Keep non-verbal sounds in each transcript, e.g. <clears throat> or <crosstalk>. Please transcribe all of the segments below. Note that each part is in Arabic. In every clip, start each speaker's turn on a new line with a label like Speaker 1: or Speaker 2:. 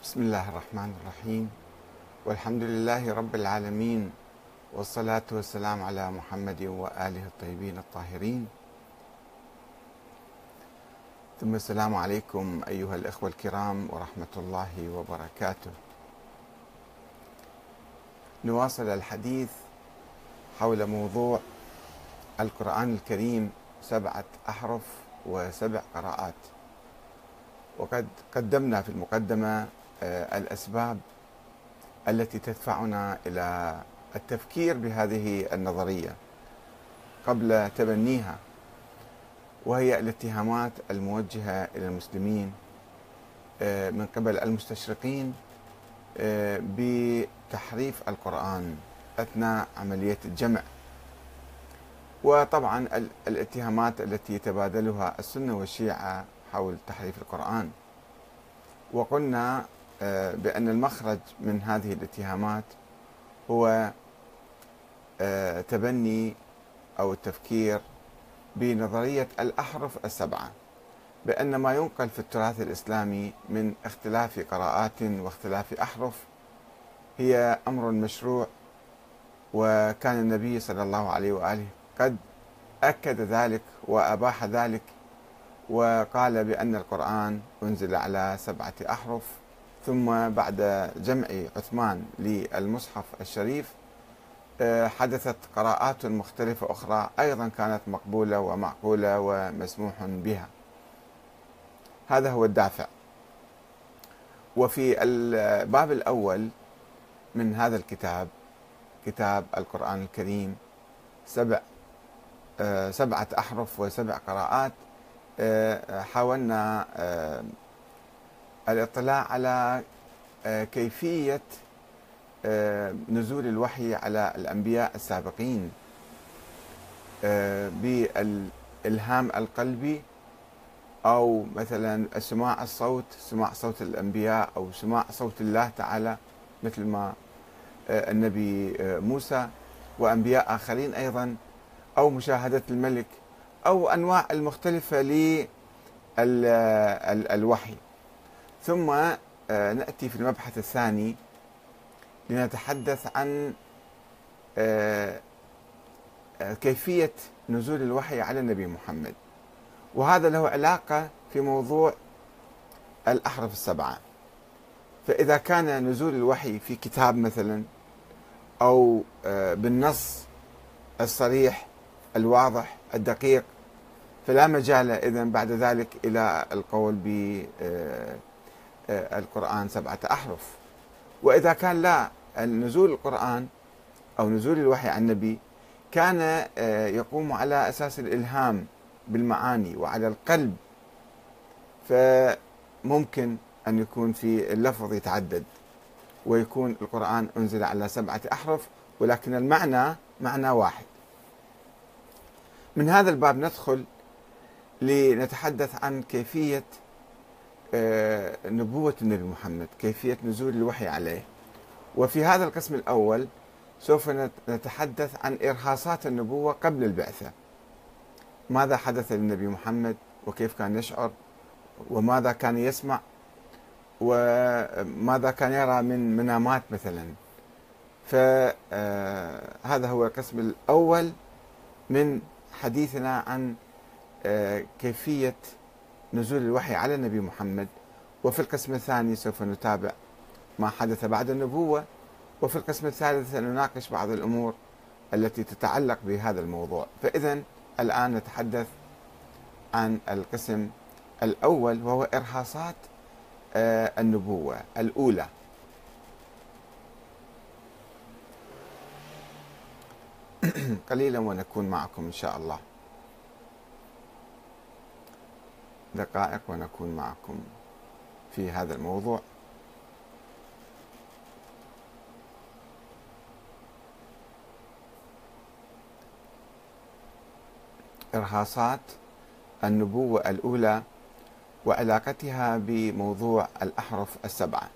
Speaker 1: بسم الله الرحمن الرحيم. والحمد لله رب العالمين والصلاة والسلام على محمد وآله الطيبين الطاهرين. ثم السلام عليكم أيها الأخوة الكرام ورحمة الله وبركاته. نواصل الحديث حول موضوع القرآن الكريم سبعة أحرف وسبع قراءات. وقد قدمنا في المقدمة آه، الأسباب التي تدفعنا إلى التفكير بهذه النظرية قبل تبنيها وهي الاتهامات الموجهة إلى المسلمين آه، من قبل المستشرقين آه، بتحريف القرآن أثناء عملية الجمع. وطبعا الاتهامات التي يتبادلها السنة والشيعة حول تحريف القرآن. وقلنا بأن المخرج من هذه الاتهامات هو آه، تبني أو التفكير بنظرية الأحرف السبعة بأن ما ينقل في التراث الإسلامي من اختلاف قراءات واختلاف أحرف هي أمر مشروع وكان النبي صلى الله عليه وآله قد أكد ذلك وأباح ذلك وقال بأن القرآن أنزل على سبعة أحرف ثم بعد جمع عثمان للمصحف الشريف آه، حدثت قراءات مختلفة أخرى أيضا كانت مقبولة ومعقولة ومسموح بها. هذا هو الدافع. وفي الباب الأول من هذا الكتاب كتاب القرآن الكريم سبع آه، سبعة أحرف وسبع قراءات آه، حاولنا الاطلاع على آه، كيفية آه، نزول الوحي على الأنبياء السابقين آه، بالإلهام القلبي أو مثلا سماع الصوت سماع صوت الأنبياء أو سماع صوت الله تعالى مثل ما النبي موسى وأنبياء آخرين أيضا أو مشاهدة الملك أو أنواع المختلفة للوحي ثم آه، نأتي في المبحث الثاني لنتحدث عن آه، آه، كيفية نزول الوحي على النبي محمد. وهذا له علاقة في موضوع الأحرف السبعة. فإذا كان نزول الوحي في كتاب مثلا أو بالنص الصريح الواضح الدقيق فلا مجال اذا بعد ذلك إلى القول ب القرآن سبعة أحرف. وإذا كان لا نزول القرآن أو نزول الوحي عن النبي كان آه، يقوم على أساس الإلهام بالمعاني وعلى القلب. فممكن أن يكون في اللفظ يتعدد ويكون القرآن أنزل على سبعة أحرف ولكن المعنى معنى واحد. من هذا الباب ندخل لنتحدث عن كيفية نبوة النبي محمد كيفية نزول الوحي عليه. وفي هذا القسم الأول سوف نتحدث عن إرهاصات النبوة قبل البعثة. ماذا حدث للنبي محمد؟ وكيف كان يشعر؟ وماذا كان يسمع؟ وماذا كان يرى من منامات مثلا؟ فهذا آه، هو القسم الأول من حديثنا عن آه، كيفية نزول الوحي على النبي محمد وفي القسم الثاني سوف نتابع ما حدث بعد النبوة وفي القسم الثالث سنناقش بعض الأمور التي تتعلق بهذا الموضوع. فإذا الآن نتحدث عن القسم الأول وهو إرهاصات آه، النبوة الأولى. <clears throat> قليلا ونكون معكم إن شاء الله. دقائق ونكون معكم في هذا الموضوع. إرهاصات النبوة الأولى وعلاقتها بموضوع الأحرف السبعة.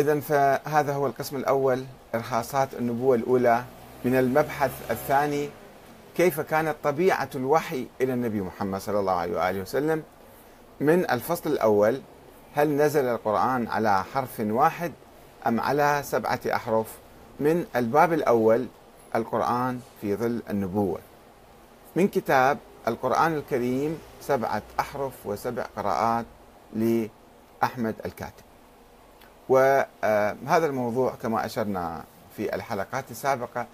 Speaker 1: إذا فهذا هو القسم الأول إرهاصات النبوة الأولى. من المبحث الثاني كيف كانت طبيعة الوحي إلى النبي محمد صلى الله عليه وآله وسلم؟ من الفصل الأول هل نزل القرآن على حرف واحد أم على سبعة أحرف؟ من الباب الأول القرآن في ظل النبوة. من كتاب القرآن الكريم سبعة أحرف وسبع قراءات لأحمد الكاتب. وهذا الموضوع كما أشرنا في الحلقات السابقة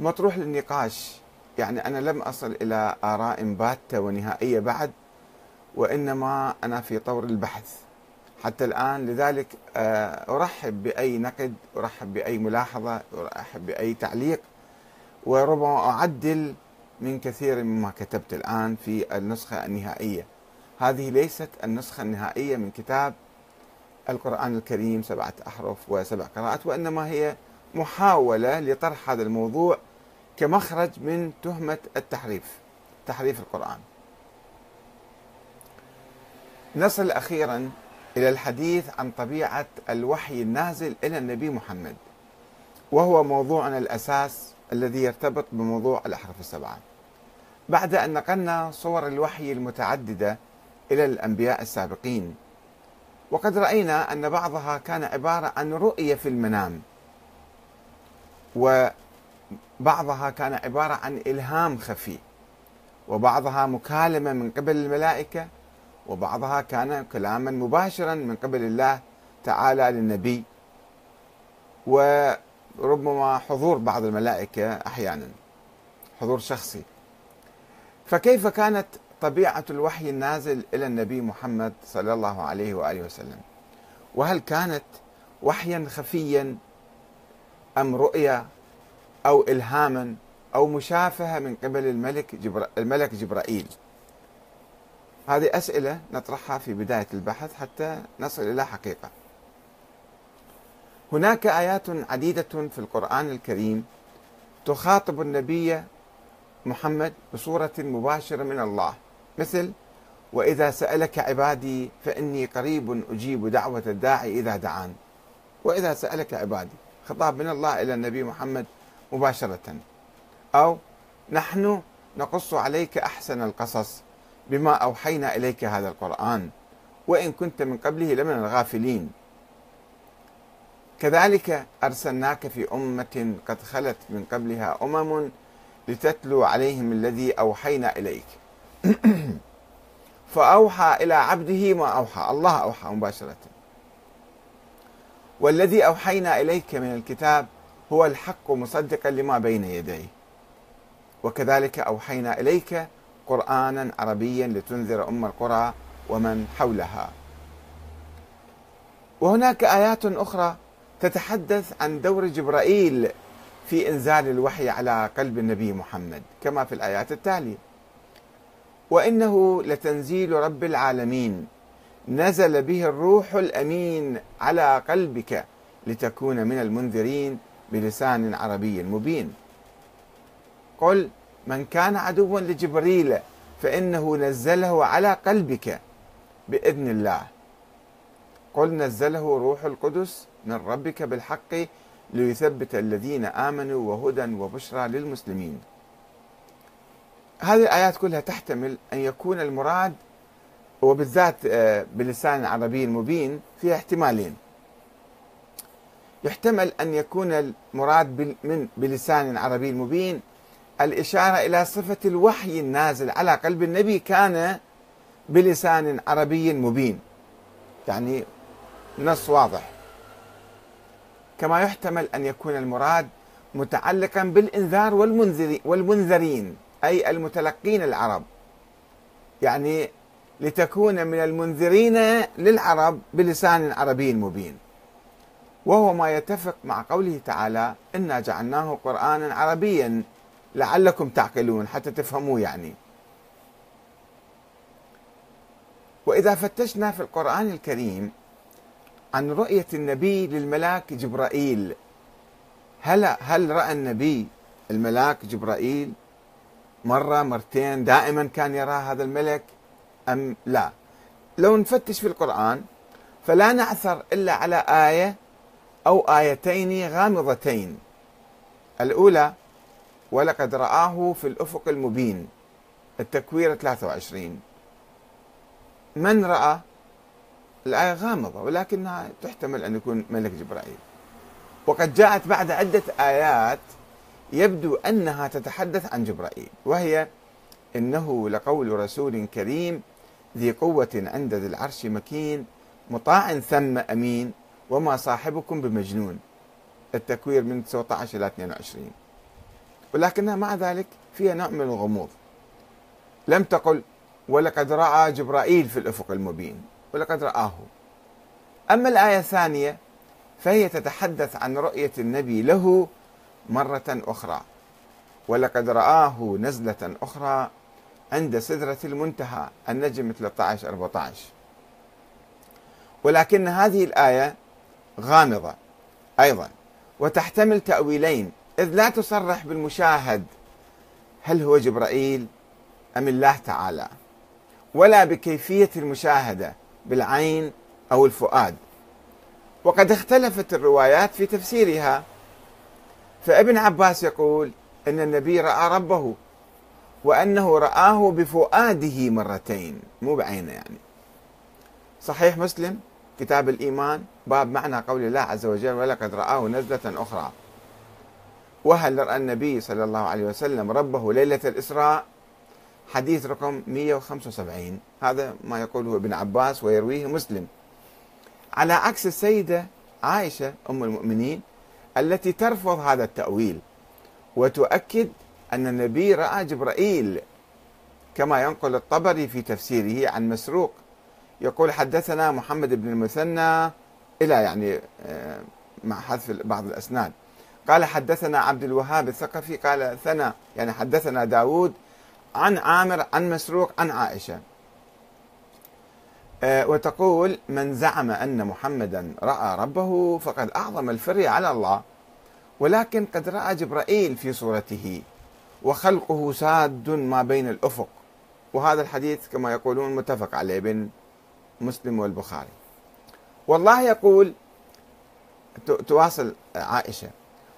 Speaker 1: مطروح للنقاش. يعني أنا لم أصل إلى آراء باتة ونهائية بعد وإنما أنا في طور البحث. حتى الآن لذلك آه، أرحب بأي نقد أرحب بأي ملاحظة أرحب بأي تعليق وربما أعدل من كثير مما كتبت الآن في النسخة النهائية. هذه ليست النسخة النهائية من كتاب القرآن الكريم سبعة أحرف وسبع قراءات وإنما هي محاولة لطرح هذا الموضوع كمخرج من تهمة التحريف تحريف القرآن. نصل أخيرا إلى الحديث عن طبيعة الوحي النازل إلى النبي محمد وهو موضوعنا الأساس الذي يرتبط بموضوع الأحرف السبعة. بعد أن نقلنا صور الوحي المتعددة إلى الأنبياء السابقين وقد رأينا أن بعضها كان عبارة عن رؤية في المنام وبعضها كان عبارة عن إلهام خفي وبعضها مكالمة من قبل الملائكة وبعضها كان كلاما مباشرا من قبل الله تعالى للنبي وربما حضور بعض الملائكة أحيانا حضور شخصي. فكيف كانت طبيعة الوحي النازل إلى النبي محمد صلى الله عليه وآله وسلم. وهل كانت وحيا خفيا أم رؤيا أو إلهاما أو مشافهة من قبل الملك جبر... الملك جبرائيل؟ هذه أسئلة نطرحها في بداية البحث حتى نصل إلى حقيقة. هناك آيات عديدة في القرآن الكريم تخاطب النبي محمد بصورة مباشرة من الله. مثل وإذا سألك عبادي فإني قريب أجيب دعوة الداعي إذا دعان. وإذا سألك عبادي خطاب من الله إلى النبي محمد مباشرة. أو نحن نقص عليك أحسن القصص بما أوحينا إليك هذا القرآن وإن كنت من قبله لمن الغافلين. كذلك أرسلناك في أمة قد خلت من قبلها أمم لتتلو عليهم الذي أوحينا إليك. <coughs> فأوحى إلى عبده ما أوحى. الله أوحى مباشرة. والذي أوحينا إليك من الكتاب هو الحق مصدقا لما بين يديه. وكذلك أوحينا إليك قرآنا عربيا لتنذر أم القرى ومن حولها. وهناك آيات أخرى تتحدث عن دور جبرائيل في إنزال الوحي على قلب النبي محمد كما في الآيات التالية. وإنه لتنزيل رب العالمين. نزل به الروح الأمين على قلبك لتكون من المنذرين بلسان عربي مبين. قل من كان عدوا لجبريل فإنه نزله على قلبك بإذن الله. قل نزله روح القدس من ربك بالحق ليثبت الذين آمنوا وهدى وبشرى للمسلمين. هذه الآيات كلها تحتمل أن يكون المراد وبالذات آه، بلسان عربي مبين فيها احتمالين. يحتمل أن يكون المراد من بلسان عربي مبين الإشارة إلى صفة الوحي النازل على قلب النبي كان بلسان عربي مبين. يعني نص واضح. كما يحتمل أن يكون المراد متعلقا بالإنذار والمنذرين. أي المتلقين العرب. يعني لتكون من المنذرين للعرب بلسان عربي مبين. وهو ما يتفق مع قوله تعالى إنا جعلناه قرآنا عربيا. لعلكم تعقلون حتى تفهموا يعني. وإذا فتشنا في القرآن الكريم عن رؤية النبي للملاك جبرائيل هل هل رأى النبي الملاك جبرائيل؟ مرة مرتين دائما كان يرى هذا الملك أم لا. لو نفتش في القرآن فلا نعثر إلا على آية أو آيتين غامضتين. الأولى ولقد رآه في الأفق المبين. التكوير 23 من رأى؟ الآية غامضة ولكنها تحتمل أن يكون ملك جبرائيل. وقد جاءت بعد عدة آيات يبدو أنها تتحدث عن جبرائيل وهي إنه لقول رسول كريم ذي قوة عند ذي العرش مكين مطاع ثم أمين وما صاحبكم بمجنون. التكوير من 19 إلى 22 ولكنها مع ذلك فيها نوع من الغموض. لم تقل ولقد رأى جبرائيل في الأفق المبين ولقد رآه. أما الآية الثانية فهي تتحدث عن رؤية النبي له مرة أخرى. ولقد رآه نزلة أخرى عند سدرة المنتهى النجم 13 14 ولكن هذه الآية غامضة أيضا وتحتمل تأويلين. إذ لا تصرح بالمشاهد هل هو جبرائيل أم الله تعالى ولا بكيفية المشاهدة بالعين أو الفؤاد. وقد اختلفت الروايات في تفسيرها فابن عباس يقول إن النبي رأى ربه وأنه رآه بفؤاده مرتين. مو بعينه يعني. صحيح مسلم؟ كتاب الإيمان باب معنى قول الله عز وجل ولقد رآه نزلة أخرى وهل رأى النبي صلى الله عليه وسلم ربه ليلة الإسراء؟ حديث رقم 175 هذا ما يقوله ابن عباس ويرويه مسلم. على عكس السيدة عائشة أم المؤمنين التي ترفض هذا التأويل وتؤكد أن النبي رأى جبرائيل كما ينقل الطبري في تفسيره عن مسروق. يقول حدثنا محمد بن المثنى إلى يعني آه، مع حذف بعض الأسناد. قال حدثنا عبد الوهاب الثقفي قال ثنى يعني حدثنا داود عن عامر عن مسروق عن عائشة. وتقول من زعم أن محمدا رأى ربه فقد أعظم الفري على الله ولكن قد رأى جبرائيل في صورته وخلقه ساد ما بين الأفق. وهذا الحديث كما يقولون متفق عليه بين مسلم والبخاري. والله يقول تواصل عائشة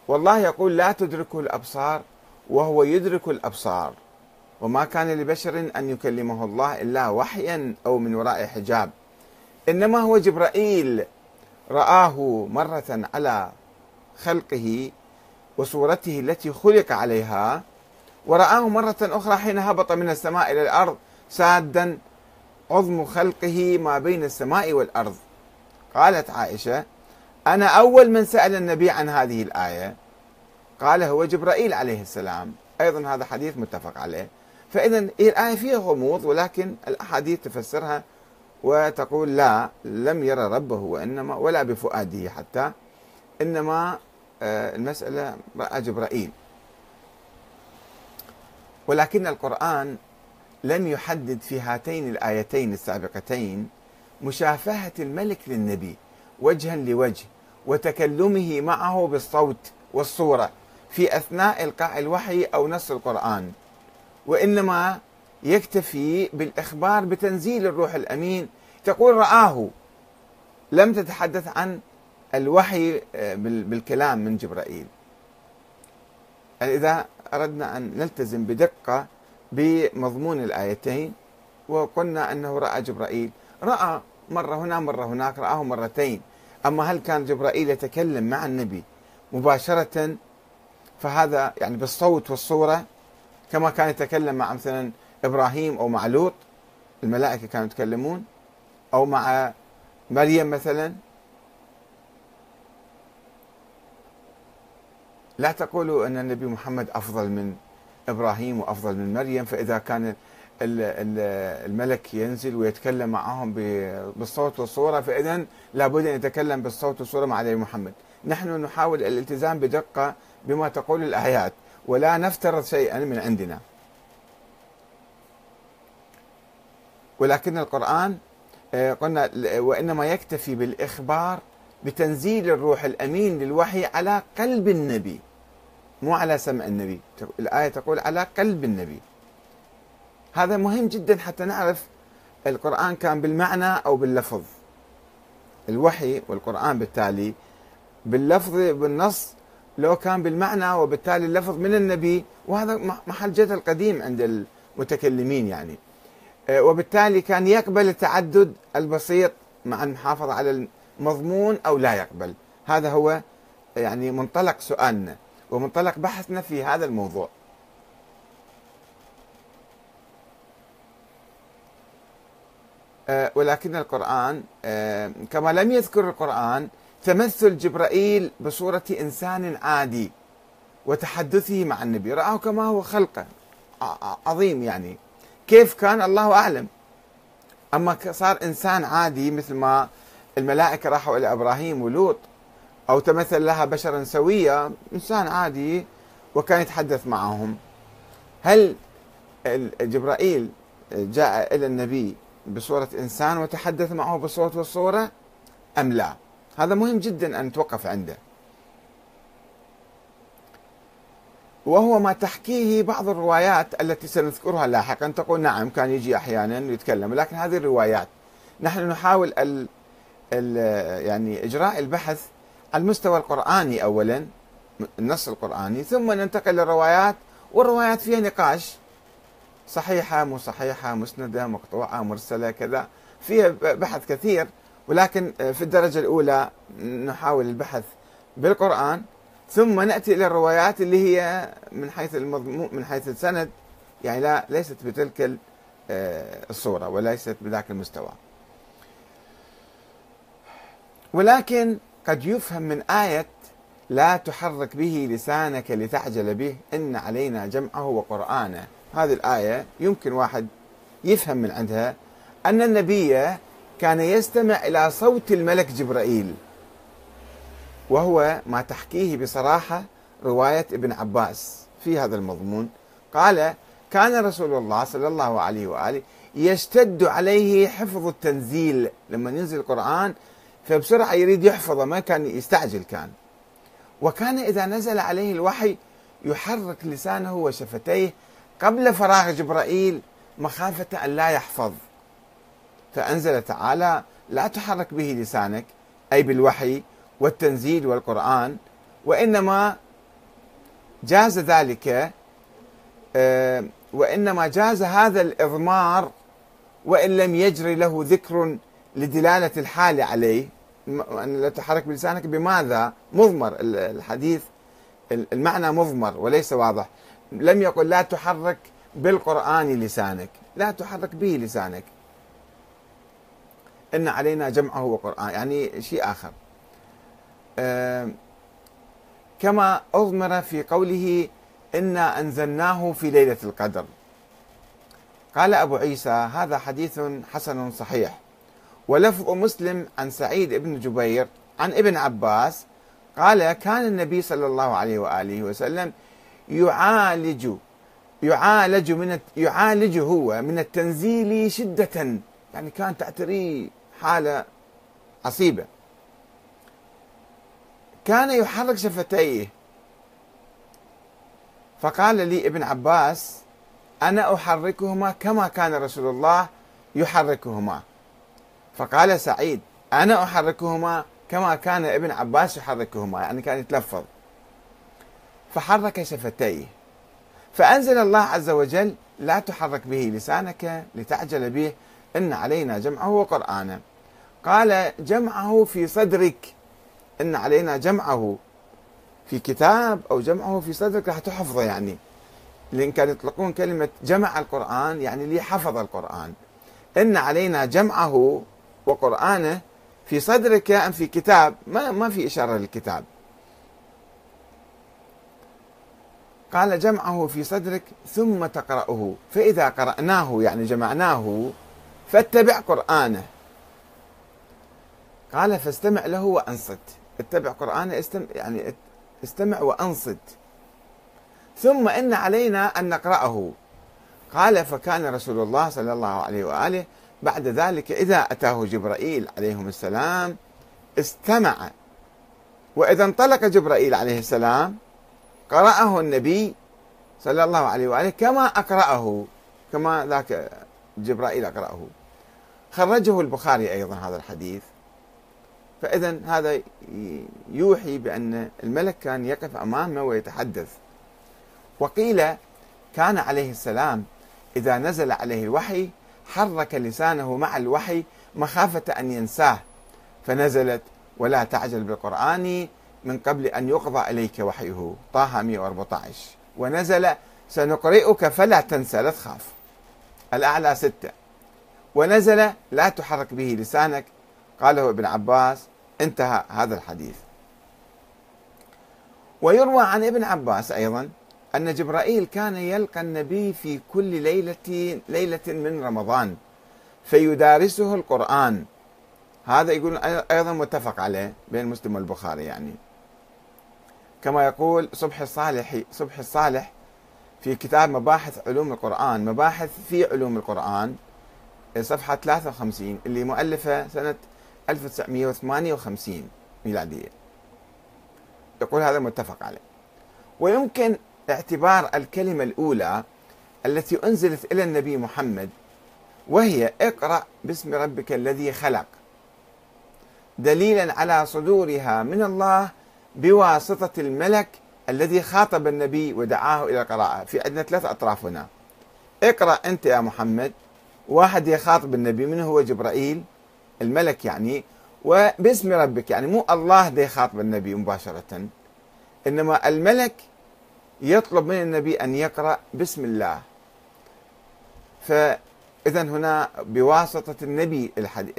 Speaker 1: والله يقول لا تدركه الأبصار وهو يدرك الأبصار. وما كان لبشر أن يكلمه الله إلا وحيا أو من وراء حجاب. إنما هو جبرائيل رآه مرة على خلقه وصورته التي خلق عليها ورآه مرة أخرى حين هبط من السماء إلى الأرض سادا عظم خلقه ما بين السماء والأرض. قالت عائشة أنا أول من سأل النبي عن هذه الآية. قال هو جبرائيل عليه السلام. أيضا هذا حديث متفق عليه. فإذا الآية فيها غموض ولكن الأحاديث تفسرها وتقول لا لم يرى ربه وإنما ولا بفؤاده حتى إنما آه، المسألة رأى جبرائيل. ولكن القرآن لم يحدد في هاتين الآيتين السابقتين مشافهة الملك للنبي وجها لوجه وتكلمه معه بالصوت والصورة. في أثناء إلقاء الوحي أو نص القرآن وإنما يكتفي بالإخبار بتنزيل الروح الأمين. تقول رآه. لم تتحدث عن الوحي آه، بالكلام من جبرائيل. إذا أردنا أن نلتزم بدقة بمضمون الآيتين وقلنا أنه رأى جبرائيل رأى مرة هنا مرة هناك رآه مرتين. أما هل كان جبرائيل يتكلم مع النبي مباشرة فهذا يعني بالصوت والصورة كما كان يتكلم مع مثلا إبراهيم أو مع لوط الملائكة كانوا يتكلمون أو مع مريم مثلا. لا تقولوا أن النبي محمد أفضل من إبراهيم وأفضل من مريم فإذا كان الملك ينزل ويتكلم معهم بالصوت والصورة فإذا لابد أن يتكلم بالصوت والصورة مع النبي محمد. نحن نحاول الالتزام بدقة بما تقول الآيات ولا نفترض شيئا من عندنا. ولكن القرآن آه، قلنا وإنما يكتفي بالإخبار بتنزيل الروح الأمين للوحي على قلب النبي مو على سمع النبي. الآية تقول على قلب النبي. هذا مهم جدا حتى نعرف القرآن كان بالمعنى أو باللفظ. الوحي والقرآن بالتالي باللفظ بالنص لو كان بالمعنى وبالتالي اللفظ من النبي وهذا محل جدل قديم عند المتكلمين يعني. آه، وبالتالي كان يقبل التعدد البسيط مع المحافظة على المضمون أو لا يقبل. هذا هو يعني منطلق سؤالنا ومنطلق بحثنا في هذا الموضوع. ولكن القرآن آه، كما لم يذكر القرآن تمثل جبرائيل بصورة إنسان عادي وتحدثه مع النبي. رآه كما هو خلقه. عظيم يعني. كيف كان؟ الله أعلم. أما صار إنسان عادي مثل ما الملائكة راحوا إلى إبراهيم ولوط أو تمثل لها بشرا سويا إنسان عادي وكان يتحدث معهم. هل جبرائيل جاء إلى النبي بصورة إنسان وتحدث معه بالصوت والصورة أم لا؟ هذا مهم جدا أن نتوقف عنده. وهو ما تحكيه بعض الروايات التي سنذكرها لاحقا. تقول نعم كان يجي أحيانا ويتكلم لكن هذه الروايات. نحن نحاول ال ال يعني إجراء البحث على المستوى القرآني أولا النص القرآني ثم ننتقل للروايات والروايات فيها نقاش. صحيحة مو صحيحة مسندة مقطوعة مرسلة كذا. فيها بحث كثير. ولكن في الدرجة الأولى نحاول البحث بالقرآن ثم نأتي إلى الروايات اللي هي من حيث المضمون من حيث السند. يعني لا ليست بتلك آه، الصورة وليست بذاك المستوى. ولكن قد يفهم من آية لا تحرك به لسانك لتعجل به إن علينا جمعه وقرآنه. هذه الآية يمكن واحد يفهم من عندها أن النبي كان يستمع إلى صوت الملك جبرائيل وهو ما تحكيه بصراحة رواية ابن عباس في هذا المضمون. قال كان رسول الله صلى الله عليه وآله يشتد عليه حفظ التنزيل. لما ينزل القرآن فبسرعة يريد يحفظه ما كان يستعجل كان. وكان إذا نزل عليه الوحي يحرك لسانه وشفتيه قبل فراغ جبرائيل مخافة أن لا يحفظ. فأنزل تعالى لا تحرك به لسانك أي بالوحي والتنزيل والقرآن وإنما جاز ذلك آه، وإنما جاز هذا الإضمار وإن لم يجري له ذكر لدلالة الحال عليه. أن لا تحرك بلسانك بماذا؟ مضمر. الحديث المعنى مضمر وليس واضح. لم يقل لا تحرك بالقرآن لسانك لا تحرك به لسانك. إن علينا جمعه وقرآن يعني شيء آخر. كما أضمر في قوله إنا أنزلناه في ليلة القدر. قال أبو عيسى هذا حديث حسن صحيح. ولفظ مسلم عن سعيد بن جبير عن ابن عباس قال كان النبي صلى الله عليه وآله وسلم يعالج يعالج من يعالج هو من التنزيل شدة. يعني كان تعتريه حالة عصيبة. كان يحرك شفتيه. فقال لي ابن عباس أنا أحركهما كما كان رسول الله يحركهما. فقال سعيد أنا أحركهما كما كان ابن عباس يحركهما. يعني كان يتلفظ. فحرك شفتيه. فأنزل الله عز وجل لا تحرك به لسانك لتعجل به إن علينا جمعه وقرآنه. قال جمعه في صدرك إن علينا جمعه. في كتاب أو جمعه في صدرك راح تحفظه يعني. لأن كانوا يطلقون كلمة جمع القرآن يعني اللي حفظ القرآن. إن علينا جمعه وقرآنه في صدرك أم في كتاب؟ ما ما في إشارة للكتاب. قال جمعه في صدرك ثم تقرأه. فإذا قرأناه يعني جمعناه فاتبع قرآنه. قال فاستمع له وأنصت. اتبع قرآنه استمع يعني استمع وأنصت. ثم إن علينا أن نقرأه. قال فكان رسول الله صلى الله عليه وآله بعد ذلك إذا أتاه جبرائيل عليهم السلام استمع. وإذا انطلق جبرائيل عليه السلام قرأه النبي صلى الله عليه وآله كما أقرأه كما ذاك جبرائيل أقرأه. خرجه البخاري أيضا هذا الحديث. فإذا هذا يوحي بأن الملك كان يقف أمامه ويتحدث. وقيل كان عليه السلام إذا نزل عليه الوحي حرك لسانه مع الوحي مخافة أن ينساه. فنزلت ولا تعجل بالقرآن من قبل أن يقضى إليك وحيه. طه 114 ونزل سنقرئك فلا تنسى لا تخاف. الأعلى ستة. ونزل لا تحرك به لسانك. قاله ابن عباس انتهى هذا الحديث. ويروى عن ابن عباس أيضا أن جبرائيل كان يلقى النبي في كل ليلة ليلة من رمضان فيدارسه القرآن. هذا يقول أيضا متفق عليه بين مسلم والبخاري يعني. كما يقول صبح الصالح صبح الصالح في كتاب مباحث علوم القرآن مباحث في علوم القرآن صفحة 53 اللي مؤلفة سنة 1958 ميلادية. يقول هذا متفق عليه. ويمكن اعتبار الكلمة الأولى التي أنزلت إلى النبي محمد وهي اقرأ باسم ربك الذي خلق. دليلا على صدورها من الله بواسطة الملك الذي خاطب النبي ودعاه إلى القراءة في عندنا ثلاث أطراف هنا. اقرأ أنت يا محمد. واحد يخاطب النبي من هو؟ جبرائيل الملك يعني. وباسم ربك يعني مو الله دي يخاطب النبي مباشرة. إنما الملك يطلب من النبي أن يقرأ بسم الله. فإذا هنا بواسطة النبي الحد...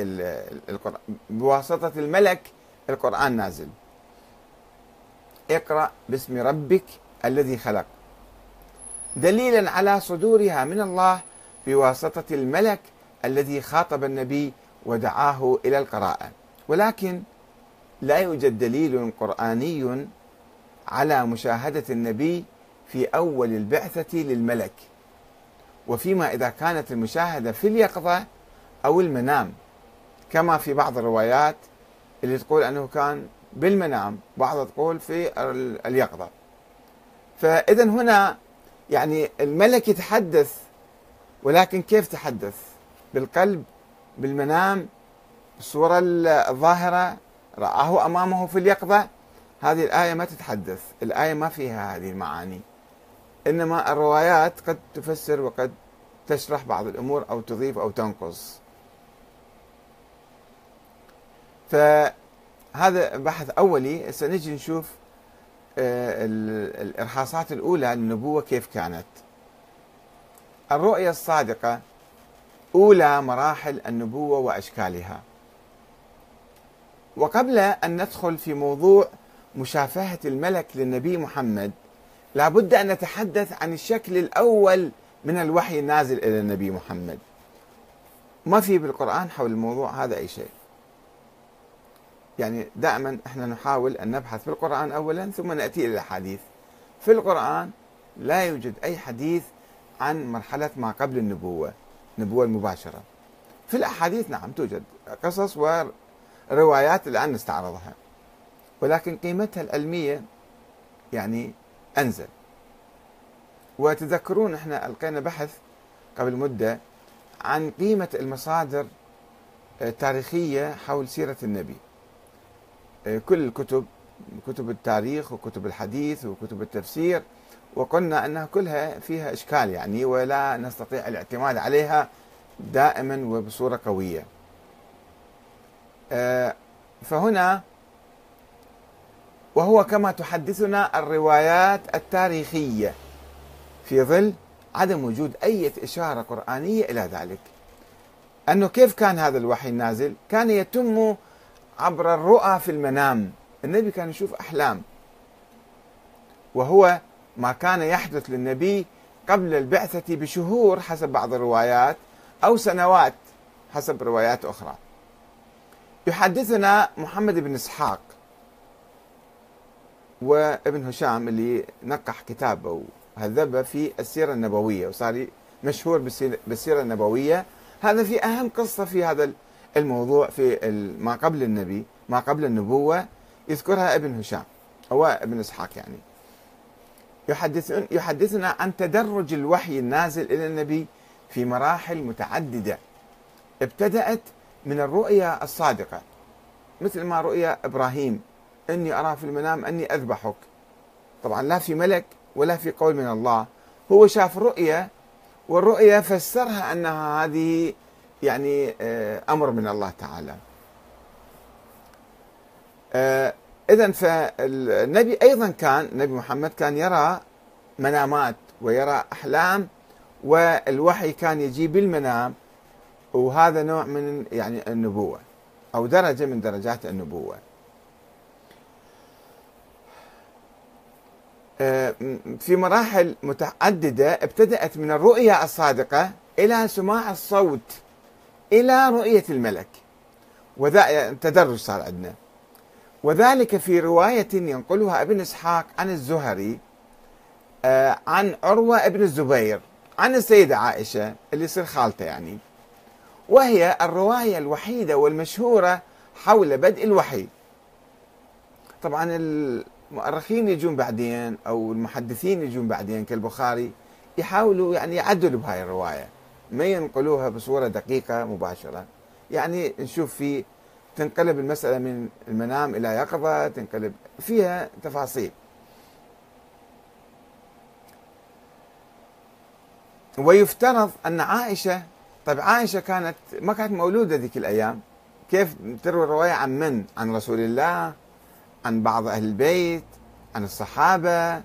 Speaker 1: القرآن بواسطة الملك القرآن نازل. اقرأ باسم ربك الذي خلق. دليلا على صدورها من الله بواسطة الملك الذي خاطب النبي ودعاه إلى القراءة. ولكن لا يوجد دليل قرآني على مشاهدة النبي في أول البعثة للملك. وفيما إذا كانت المشاهدة في اليقظة أو المنام. كما في بعض الروايات اللي تقول أنه كان بالمنام بعضها تقول في اليقظة. فإذا هنا يعني الملك يتحدث ولكن كيف تحدث؟ بالقلب بالمنام بالصورة الظاهرة رآه أمامه في اليقظة. هذه الآية ما تتحدث الآية ما فيها هذه المعاني. إنما الروايات قد تفسر وقد تشرح بعض الأمور أو تضيف أو تنقص. فهذا بحث أولي. سنجي نشوف آه، الإرهاصات الأولى للنبوة كيف كانت. الرؤية الصادقة أولى مراحل النبوة وأشكالها. وقبل أن ندخل في موضوع مشافهة الملك للنبي محمد لابد أن نتحدث عن الشكل الأول من الوحي النازل إلى النبي محمد. ما في بالقرآن حول الموضوع هذا أي شيء. يعني دائما إحنا نحاول أن نبحث في القرآن أولا ثم نأتي إلى الحديث. في القرآن لا يوجد أي حديث عن مرحلة ما قبل النبوة النبوة المباشرة في الأحاديث نعم توجد قصص وروايات الآن نستعرضها. ولكن قيمتها العلمية يعني أنزل. وتذكرون إحنا ألقينا بحث قبل مدة عن قيمة المصادر التاريخية حول سيرة النبي. كل الكتب كتب التاريخ وكتب الحديث وكتب التفسير وقلنا إنها كلها فيها إشكال يعني ولا نستطيع الاعتماد عليها دائما وبصورة قوية. فهنا وهو كما تحدثنا الروايات التاريخية في ظل عدم وجود أي إشارة قرآنية إلى ذلك. أنه كيف كان هذا الوحي النازل؟ كان يتم عبر الرؤى في المنام، النبي كان يشوف أحلام. وهو ما كان يحدث للنبي قبل البعثة بشهور حسب بعض الروايات أو سنوات حسب روايات أخرى. يحدثنا محمد بن إسحاق وابن هشام اللي نقح كتابه وهذبه في السيرة النبوية وصار مشهور بالسيرة النبوية. هذا في أهم قصة في هذا الموضوع في ما قبل النبي ما قبل النبوة يذكرها ابن هشام هو ابن إسحاق يعني. يحدث يحدثنا عن تدرج الوحي النازل إلى النبي في مراحل متعددة. ابتدأت من الرؤيا الصادقة. مثل ما رؤيا إبراهيم إني أرى في المنام أني أذبحك. طبعا لا في ملك ولا في قول من الله. هو شاف رؤيا والرؤيا فسرها أنها هذه يعني آه، أمر من الله تعالى. آه، إذا فالنبي أيضا كان النبي محمد كان يرى منامات ويرى أحلام والوحي كان يجي بالمنام وهذا نوع من يعني النبوة أو درجة من درجات النبوة. آه، في مراحل متعددة ابتدأت من الرؤية الصادقة إلى سماع الصوت إلى رؤية الملك. وذا تدرج صار عندنا. وذلك في رواية ينقلها ابن إسحاق عن الزهري آه، عن عروة ابن الزبير عن السيدة عائشة اللي يصير خالته يعني. وهي الرواية الوحيدة والمشهورة حول بدء الوحي. طبعا المؤرخين يجون بعدين أو المحدثين يجون بعدين كالبخاري يحاولوا يعني يعدلوا بهاي الرواية. ما ينقلوها بصورة دقيقة مباشرة. يعني نشوف في تنقلب المسألة من المنام إلى يقظة تنقلب فيها تفاصيل. ويفترض أن عائشة طيب عائشة كانت ما كانت مولودة ذيك الأيام. كيف تروي الرواية عن من؟ عن رسول الله عن بعض أهل البيت عن الصحابة.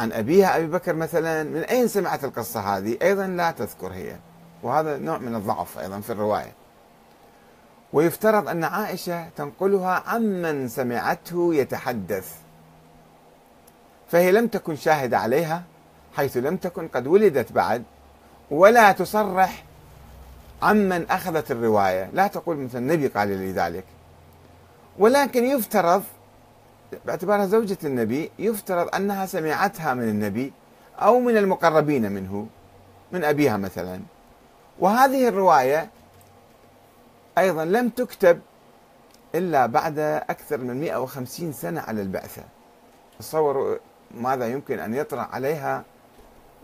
Speaker 1: عن أبيها أبي بكر مثلا من أين سمعت القصة هذه؟ أيضا لا تذكر هي. وهذا نوع من الضعف أيضا في الرواية. ويفترض أن عائشة تنقلها عمن سمعته يتحدث. فهي لم تكن شاهدة عليها حيث لم تكن قد ولدت بعد. ولا تصرح عمن أخذت الرواية. لا تقول مثل النبي قال لي ذلك ولكن يفترض باعتبارها زوجة النبي يفترض أنها سمعتها من النبي أو من المقربين منه من أبيها مثلا. وهذه الرواية أيضا لم تكتب إلا بعد أكثر من 150 سنة على البعثة. تصوروا ماذا يمكن أن يطرأ عليها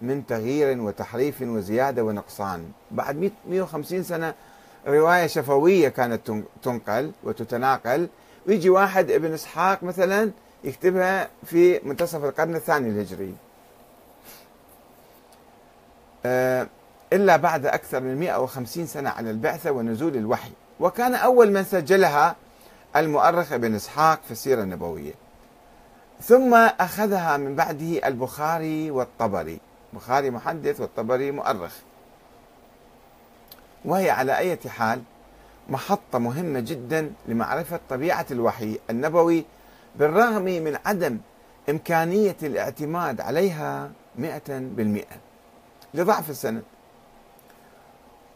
Speaker 1: من تغيير وتحريف وزيادة ونقصان؟ بعد 150 سنة رواية شفوية كانت تنقل وتتناقل. ويجي واحد ابن إسحاق مثلا يكتبها في منتصف القرن الثاني الهجري. آه، إلا بعد أكثر من 150 سنة على البعثة ونزول الوحي. وكان أول من سجلها المؤرخ ابن إسحاق في السيرة النبوية. ثم أخذها من بعده البخاري والطبري. البخاري محدث والطبري مؤرخ. وهي على أي حال محطة مهمة جدا لمعرفة طبيعة الوحي النبوي بالرغم من عدم إمكانية الاعتماد عليها مئة بالمئة. لضعف السند.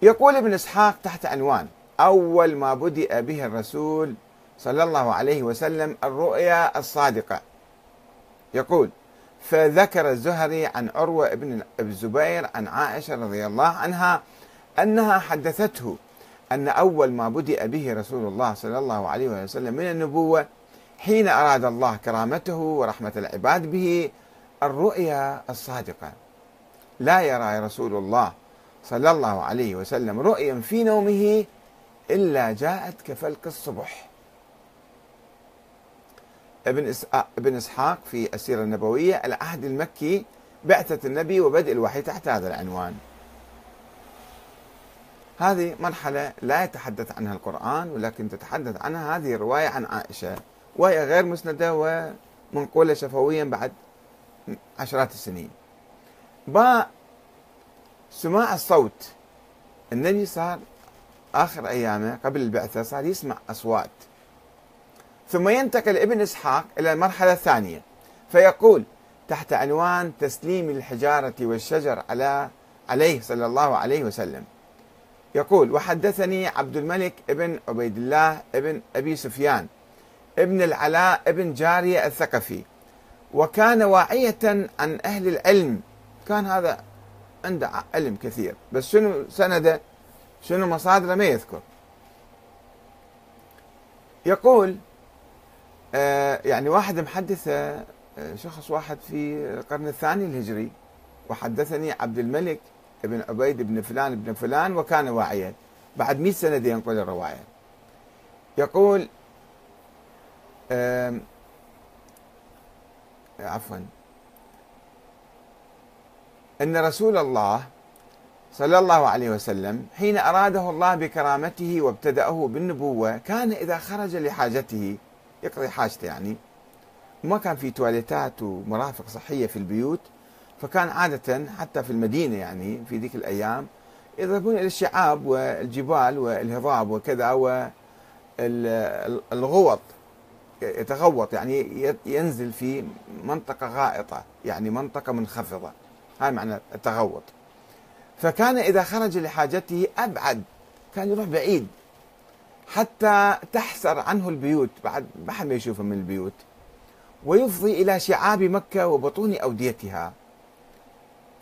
Speaker 1: يقول ابن إسحاق تحت عنوان أول ما بدأ به الرسول صلى الله عليه وسلم الرؤيا الصادقة. يقول فذكر الزهري عن عروة بن الزبير عن عائشة رضي الله عنها أنها حدثته أن أول ما بدأ به رسول الله صلى الله عليه وسلم من النبوة حين أراد الله كرامته ورحمة العباد به الرؤيا الصادقة لا يرى رسول الله صلى الله عليه وسلم رؤيا في نومه إلا جاءت كفلك الصبح ابن ابن إسحاق في السيرة النبوية العهد المكي بعثة النبي وبدء الوحي تحت هذا العنوان. هذه مرحلة لا يتحدث عنها القرآن ولكن تتحدث عنها هذه الرواية عن عائشة وهي غير مسندة ومنقولة شفويا بعد عشرات السنين. باء سماع الصوت. النبي صار آخر أيامه قبل البعثة صار يسمع أصوات. ثم ينتقل ابن إسحاق إلى المرحلة الثانية فيقول تحت عنوان تسليم الحجارة والشجر على عليه صلى الله عليه وسلم يقول وحدثني عبد الملك ابن عبيد الله ابن أبي سفيان ابن العلاء ابن جارية الثقفي. وكان واعية عن أهل العلم. كان هذا عنده علم كثير. بس شنو سنده؟ شنو مصادره؟ ما يذكر. يقول آه، يعني واحد محدثة آه، شخص واحد في القرن الثاني الهجري. وحدثني عبد الملك ابن عبيد بن فلان ابن فلان وكان واعيا. بعد 100 سنة ينقل الرواية. يقول عفوا أن رسول الله صلى الله عليه وسلم حين أراده الله بكرامته وابتدأه بالنبوة كان إذا خرج لحاجته يقضي حاجته يعني ما كان في تواليتات ومرافق صحية في البيوت فكان عادة حتى في المدينة يعني في ذيك الأيام يذهبون إلى الشعاب والجبال والهضاب وكذا والغوط يتغوط يعني ينزل في منطقة غائطة يعني منطقة منخفضة. هاي معنى التغوط. فكان إذا خرج لحاجته أبعد كان يروح بعيد حتى تحسر عنه البيوت بعد ما حد ما يشوفه من البيوت. ويفضي إلى شعاب مكة وبطون أوديتها.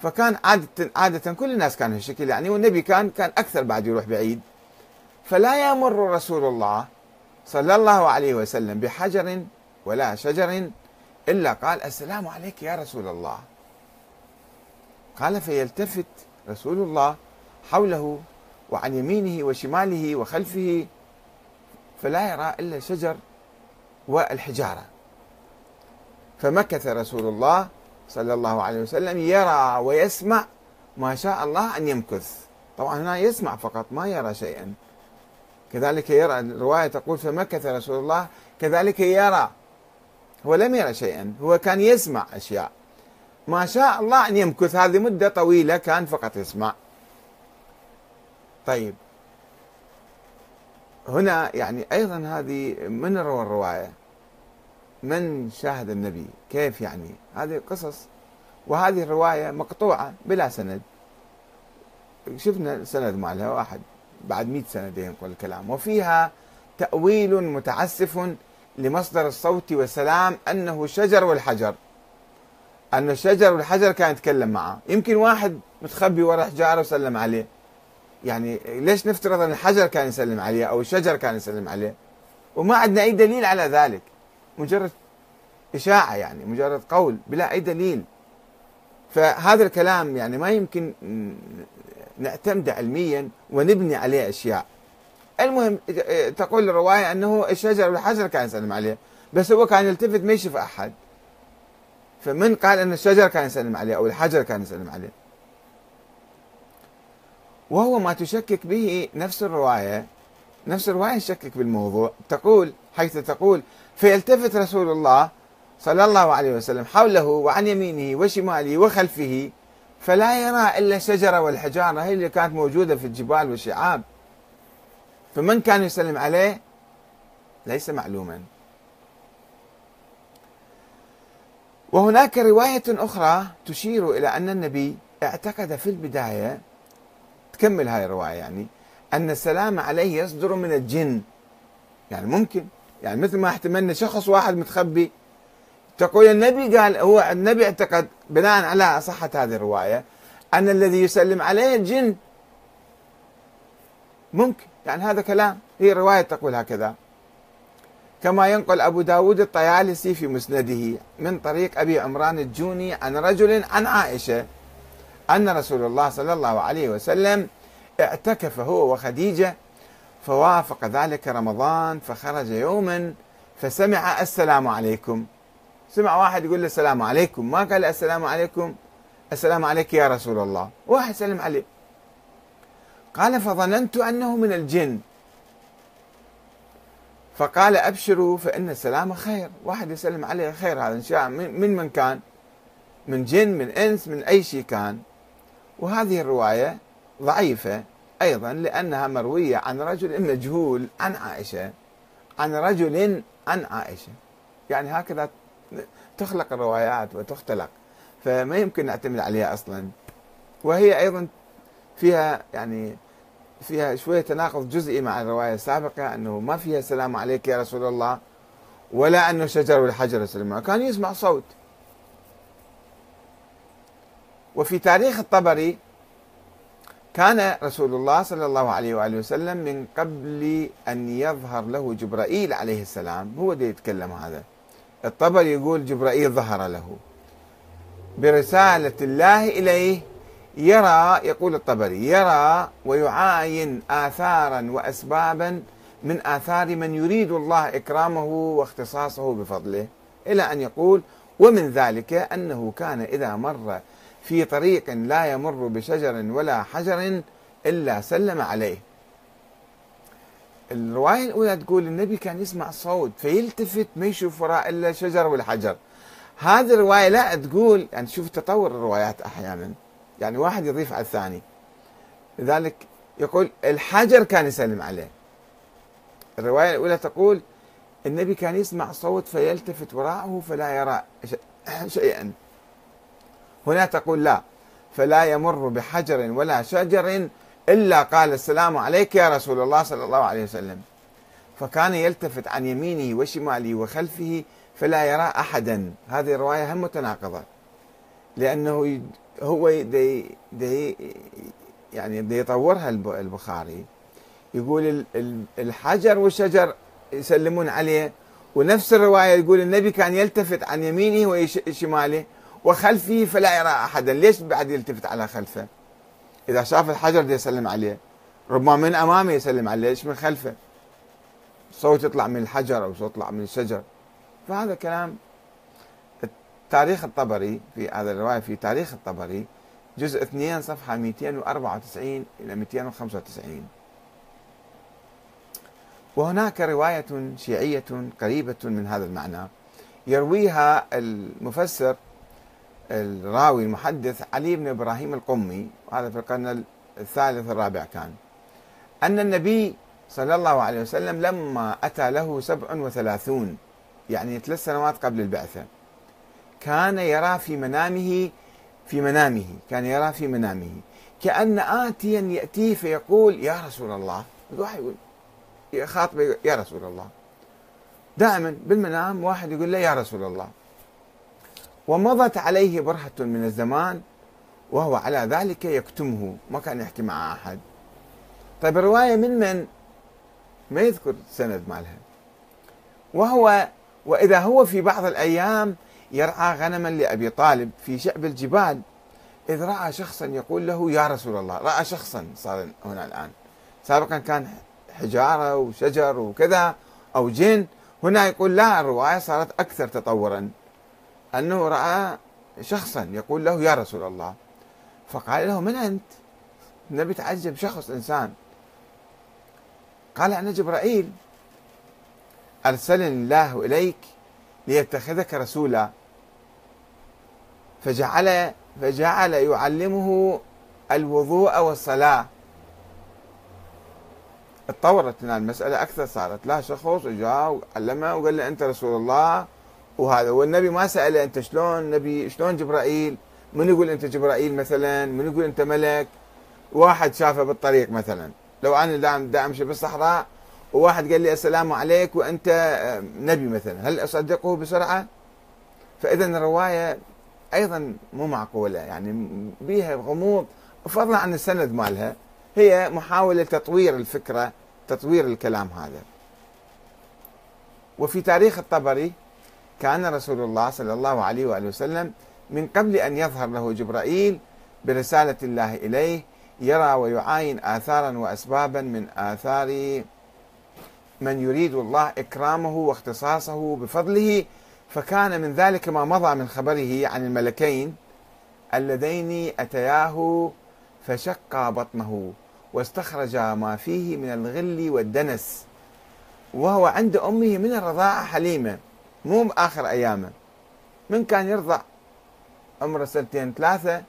Speaker 1: فكان عادة عادة كل الناس كانوا هالشكل يعني والنبي كان كان أكثر بعد يروح بعيد. فلا يمر رسول الله صلى الله عليه وسلم بحجر ولا شجر إلا قال السلام عليك يا رسول الله. قال فيلتفت رسول الله حوله وعن يمينه وشماله وخلفه فلا يرى إلا الشجر والحجارة. فمكث رسول الله صلى الله عليه وسلم يرى ويسمع ما شاء الله أن يمكث. طبعا هنا يسمع فقط ما يرى شيئا. كذلك يرى الرواية تقول فمكث رسول الله كذلك يرى هو لم يرى شيئا هو كان يسمع أشياء. ما شاء الله أن يمكث هذه مدة طويلة كان فقط يسمع. طيب. هنا يعني أيضا هذه من روى الرواية؟ من شاهد النبي؟ كيف يعني؟ هذه قصص وهذه الرواية مقطوعة بلا سند. شفنا السند مالها واحد بعد مئة سنة ينقل الكلام. وفيها تأويل متعسف لمصدر الصوت والسلام أنه الشجر والحجر. أن الشجر والحجر كان يتكلم معه. يمكن واحد متخبي ورا حجارة وسلم عليه. يعني ليش نفترض أن الحجر كان يسلم عليه أو الشجر كان يسلم عليه؟ وما عندنا أي دليل على ذلك. مجرد إشاعة يعني مجرد قول بلا أي دليل. فهذا الكلام يعني ما يمكن نعتمد علميا ونبني عليه أشياء. المهم تقول الرواية أنه الشجر والحجر كان يسلم عليه بس هو كان يلتفت ما يشوف أحد. فمن قال أن الشجر كان يسلم عليه أو الحجر كان يسلم عليه؟ وهو ما تشكك به نفس الرواية نفس الرواية تشكك بالموضوع. تقول حيث تقول فيلتفت رسول الله صلى الله عليه وسلم حوله وعن يمينه وشماله وخلفه فلا يرى إلا الشجرة والحجارة هي اللي كانت موجودة في الجبال والشعاب. فمن كان يسلم عليه؟ ليس معلوما. وهناك رواية أخرى تشير إلى أن النبي اعتقد في البداية تكمل هاي الرواية يعني أن السلام عليه يصدر من الجن. يعني ممكن. يعني مثل ما احتملنا شخص واحد متخبي. تقول النبي قال هو النبي اعتقد بناء على صحة هذه الرواية أن الذي يسلم عليه الجن ممكن. يعني هذا كلام. هي الرواية تقول هكذا. كما ينقل أبو داود الطيالسي في مسنده من طريق أبي عمران الجوني عن رجل عن عائشة أن رسول الله صلى الله عليه وسلم اعتكف هو وخديجة فوافق ذلك رمضان فخرج يوما فسمع السلام عليكم. سمع واحد يقول له السلام عليكم. ما قال السلام عليكم؟ السلام عليك يا رسول الله. واحد سلم عليه. قال فظننت أنه من الجن. فقال أبشروا فإن السلام خير. واحد يسلم عليه خير هذا إن شاء من من كان. من جن من إنس من أي شيء كان. وهذه الرواية ضعيفة. أيضا لأنها مروية عن رجل مجهول عن عائشة. عن رجل عن عائشة. يعني هكذا تخلق الروايات وتختلق. فما يمكن نعتمد عليها أصلا. وهي أيضا فيها يعني فيها شوية تناقض جزئي مع الرواية السابقة أنه ما فيها السلام عليك يا رسول الله ولا أنه شجر والحجر يسلم كان يسمع صوت. وفي تاريخ الطبري كان رسول الله صلى الله عليه وآله وسلم من قبل أن يظهر له جبرائيل عليه السلام. هو اللي يتكلم هذا. الطبري يقول جبرائيل ظهر له. برسالة الله إليه يرى يقول الطبري يرى ويعاين آثارا وأسبابا من آثار من يريد الله إكرامه واختصاصه بفضله إلى أن يقول ومن ذلك أنه كان إذا مر في طريق لا يمر بشجر ولا حجر إلا سلم عليه. الرواية الأولى تقول النبي كان يسمع صوت فيلتفت ما يشوف وراء إلا شجر ولا حجر هذه الرواية لا تقول يعني شوف تطور الروايات أحيانا. يعني واحد يضيف على الثاني. لذلك يقول الحجر كان يسلم عليه. الرواية الأولى تقول النبي كان يسمع صوت فيلتفت وراءه فلا يرى شيئا. هنا تقول لا فلا يمر بحجر ولا شجر إلا قال السلام عليك يا رسول الله صلى الله عليه وسلم. فكان يلتفت عن يمينه وشماله وخلفه فلا يرى أحدا. هذه الرواية هم متناقضة لأنه هو دي دي يعني دي يطورها البخاري. يقول الحجر والشجر يسلمون عليه ونفس الرواية يقول النبي كان يلتفت عن يمينه وشماله وخلفه فلا يرى أحدا. ليش بعد يلتفت على خلفه؟ إذا شاف الحجر دي يسلم عليه. ربما من أمامه يسلم عليه. ليش من خلفه؟ صوت يطلع من الحجر أو صوت يطلع من الشجر. فهذا كلام تاريخ الطبري في هذا الرواية في تاريخ الطبري جزء 2 صفحة 294 إلى 295 وهناك رواية شيعية قريبة من هذا المعنى يرويها المفسر الراوي المحدث علي بن إبراهيم القمي وهذا في القرن الثالث الرابع كان. أن النبي صلى الله عليه وسلم لما أتى له سبع وثلاثون يعني ثلاث سنوات قبل البعثة كان يرى في منامه في منامه كان يرى في منامه كأن آتيا يأتيه فيقول يا رسول الله. الواحد يقول يخاطب يا رسول الله. دائما بالمنام واحد يقول له يا رسول الله. ومضت عليه برهة من الزمان وهو على ذلك يكتمه. ما كان يحكي مع أحد. طيب الرواية من من؟ ما يذكر سند مالها. وهو وإذا هو في بعض الأيام يرعى غنما لأبي طالب في شعب الجبال إذ رأى شخصا يقول له يا رسول الله. رأى شخصا صار هنا الآن. سابقا كان حجارة وشجر وكذا أو جن. هنا يقول لا الرواية صارت أكثر تطورا. أنه رأى شخصا يقول له يا رسول الله. فقال له من أنت؟ النبي تعجب شخص إنسان. قال أنا جبرائيل. أرسلني الله إليك ليتخذك رسولا. فجعل فجعل يعلمه الوضوء والصلاة. اتطورت المسألة أكثر صارت لا شخص جاء وعلمه وقال له أنت رسول الله. وهذا. والنبي ما سأله أنت شلون نبي شلون جبرائيل؟ من يقول أنت جبرائيل مثلا؟ من يقول أنت ملك؟ واحد شافه بالطريق مثلا. لو أنا دا أمشي بالصحراء وواحد قال لي السلام عليك وأنت آه، نبي مثلا. هل أصدقه بسرعة؟ فإذا الرواية أيضا مو معقولة. يعني بيها غموض فضلا عن السند مالها. هي محاولة تطوير الفكرة تطوير الكلام هذا. وفي تاريخ الطبري كان رسول الله صلى الله عليه وآله وسلم من قبل أن يظهر له جبرائيل برسالة الله إليه يرى ويعاين آثارا وأسبابا من آثار من يريد الله إكرامه واختصاصه بفضله. فكان من ذلك ما مضى من خبره عن الملكين اللذين أتياه فشقا بطنه واستخرجا ما فيه من الغل والدنس وهو عند أمه من الرضاعة حليمة مو بآخر أيامه. من كان يرضع عمره سنتين ثلاثة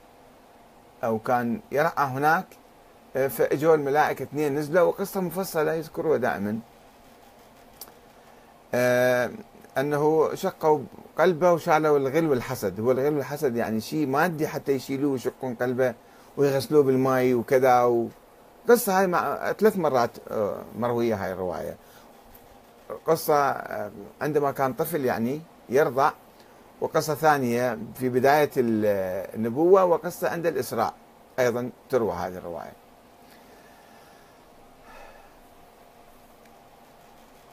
Speaker 1: أو كان يرعى هناك فإجوا الملائكة اثنين نزلوا وقصة مفصلة يذكروها دائما. آه أنه شقوا قلبه وشالوا الغل والحسد. هو الغل والحسد يعني شيء مادي حتى يشيلوه ويشقون قلبه ويغسلوه بالماء وكذا و... قصة هاي مع ثلاث مرات آه، مروية هاي الرواية. قصة آه، عندما كان طفل يعني يرضع وقصة ثانية في بداية النبوة وقصة عند الإسراء. أيضا تروى هذه الرواية.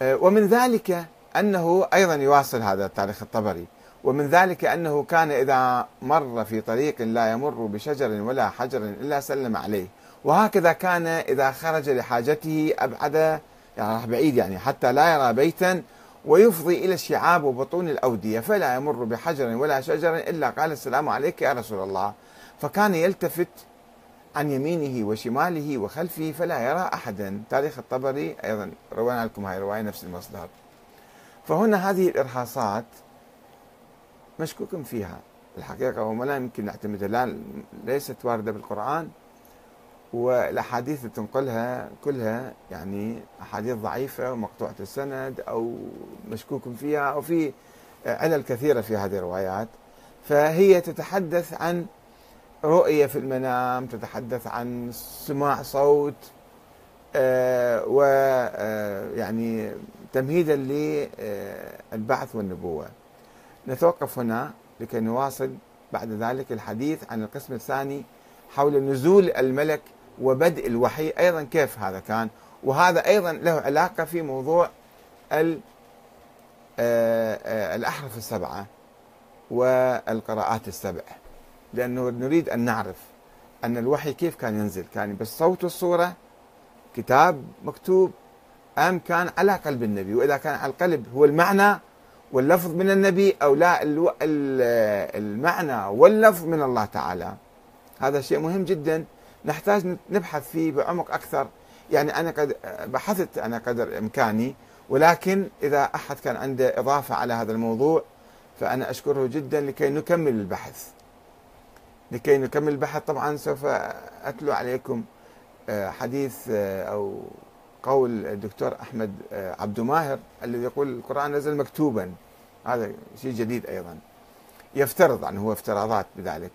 Speaker 1: آه، ومن ذلك أنه أيضا يواصل هذا التاريخ الطبري. ومن ذلك أنه كان إذا مر في طريق لا يمر بشجر ولا حجر إلا سلم عليه. وهكذا كان إذا خرج لحاجته أبعد يعني راح بعيد يعني حتى لا يرى بيتا ويفضي إلى الشعاب وبطون الأودية فلا يمر بحجر ولا شجر إلا قال السلام عليك يا رسول الله. فكان يلتفت عن يمينه وشماله وخلفه فلا يرى أحدا. تاريخ الطبري أيضا روينا لكم هاي الرواية نفس المصدر. فهنا هذه الإرهاصات مشكوك فيها الحقيقة وما لا يمكن نعتمدها لا ليست واردة بالقرآن. والأحاديث اللي تنقلها كلها يعني أحاديث ضعيفة ومقطوعة السند أو مشكوك فيها أو في علل كثيرة في هذه الروايات. فهي تتحدث عن رؤية في المنام تتحدث عن سماع صوت آه، ويعني آه، تمهيدا للبعث والنبوة. نتوقف هنا لكي نواصل بعد ذلك الحديث عن القسم الثاني حول نزول الملك وبدء الوحي أيضا كيف هذا كان. وهذا أيضا له علاقة في موضوع آه، الأحرف السبعة والقراءات السبع. لأنه نريد أن نعرف أن الوحي كيف كان ينزل. كان بالصوت والصورة كتاب مكتوب أم كان على قلب النبي. وإذا كان على القلب هو المعنى واللفظ من النبي أو لا المعنى واللفظ من الله تعالى. هذا شيء مهم جدا. نحتاج نبحث فيه بعمق أكثر. يعني أنا قد بحثت أنا قدر إمكاني ولكن إذا أحد كان عنده إضافة على هذا الموضوع فأنا أشكره جدا لكي نكمل البحث. لكي نكمل البحث طبعا سوف أتلو عليكم آه، حديث آه، أو قول الدكتور أحمد آه، عبد ماهر الذي يقول القرآن نزل مكتوبا. هذا شيء جديد أيضا. يفترض عنه هو افتراضات بذلك.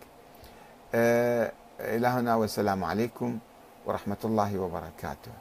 Speaker 1: إلى هنا والسلام عليكم ورحمة الله وبركاته.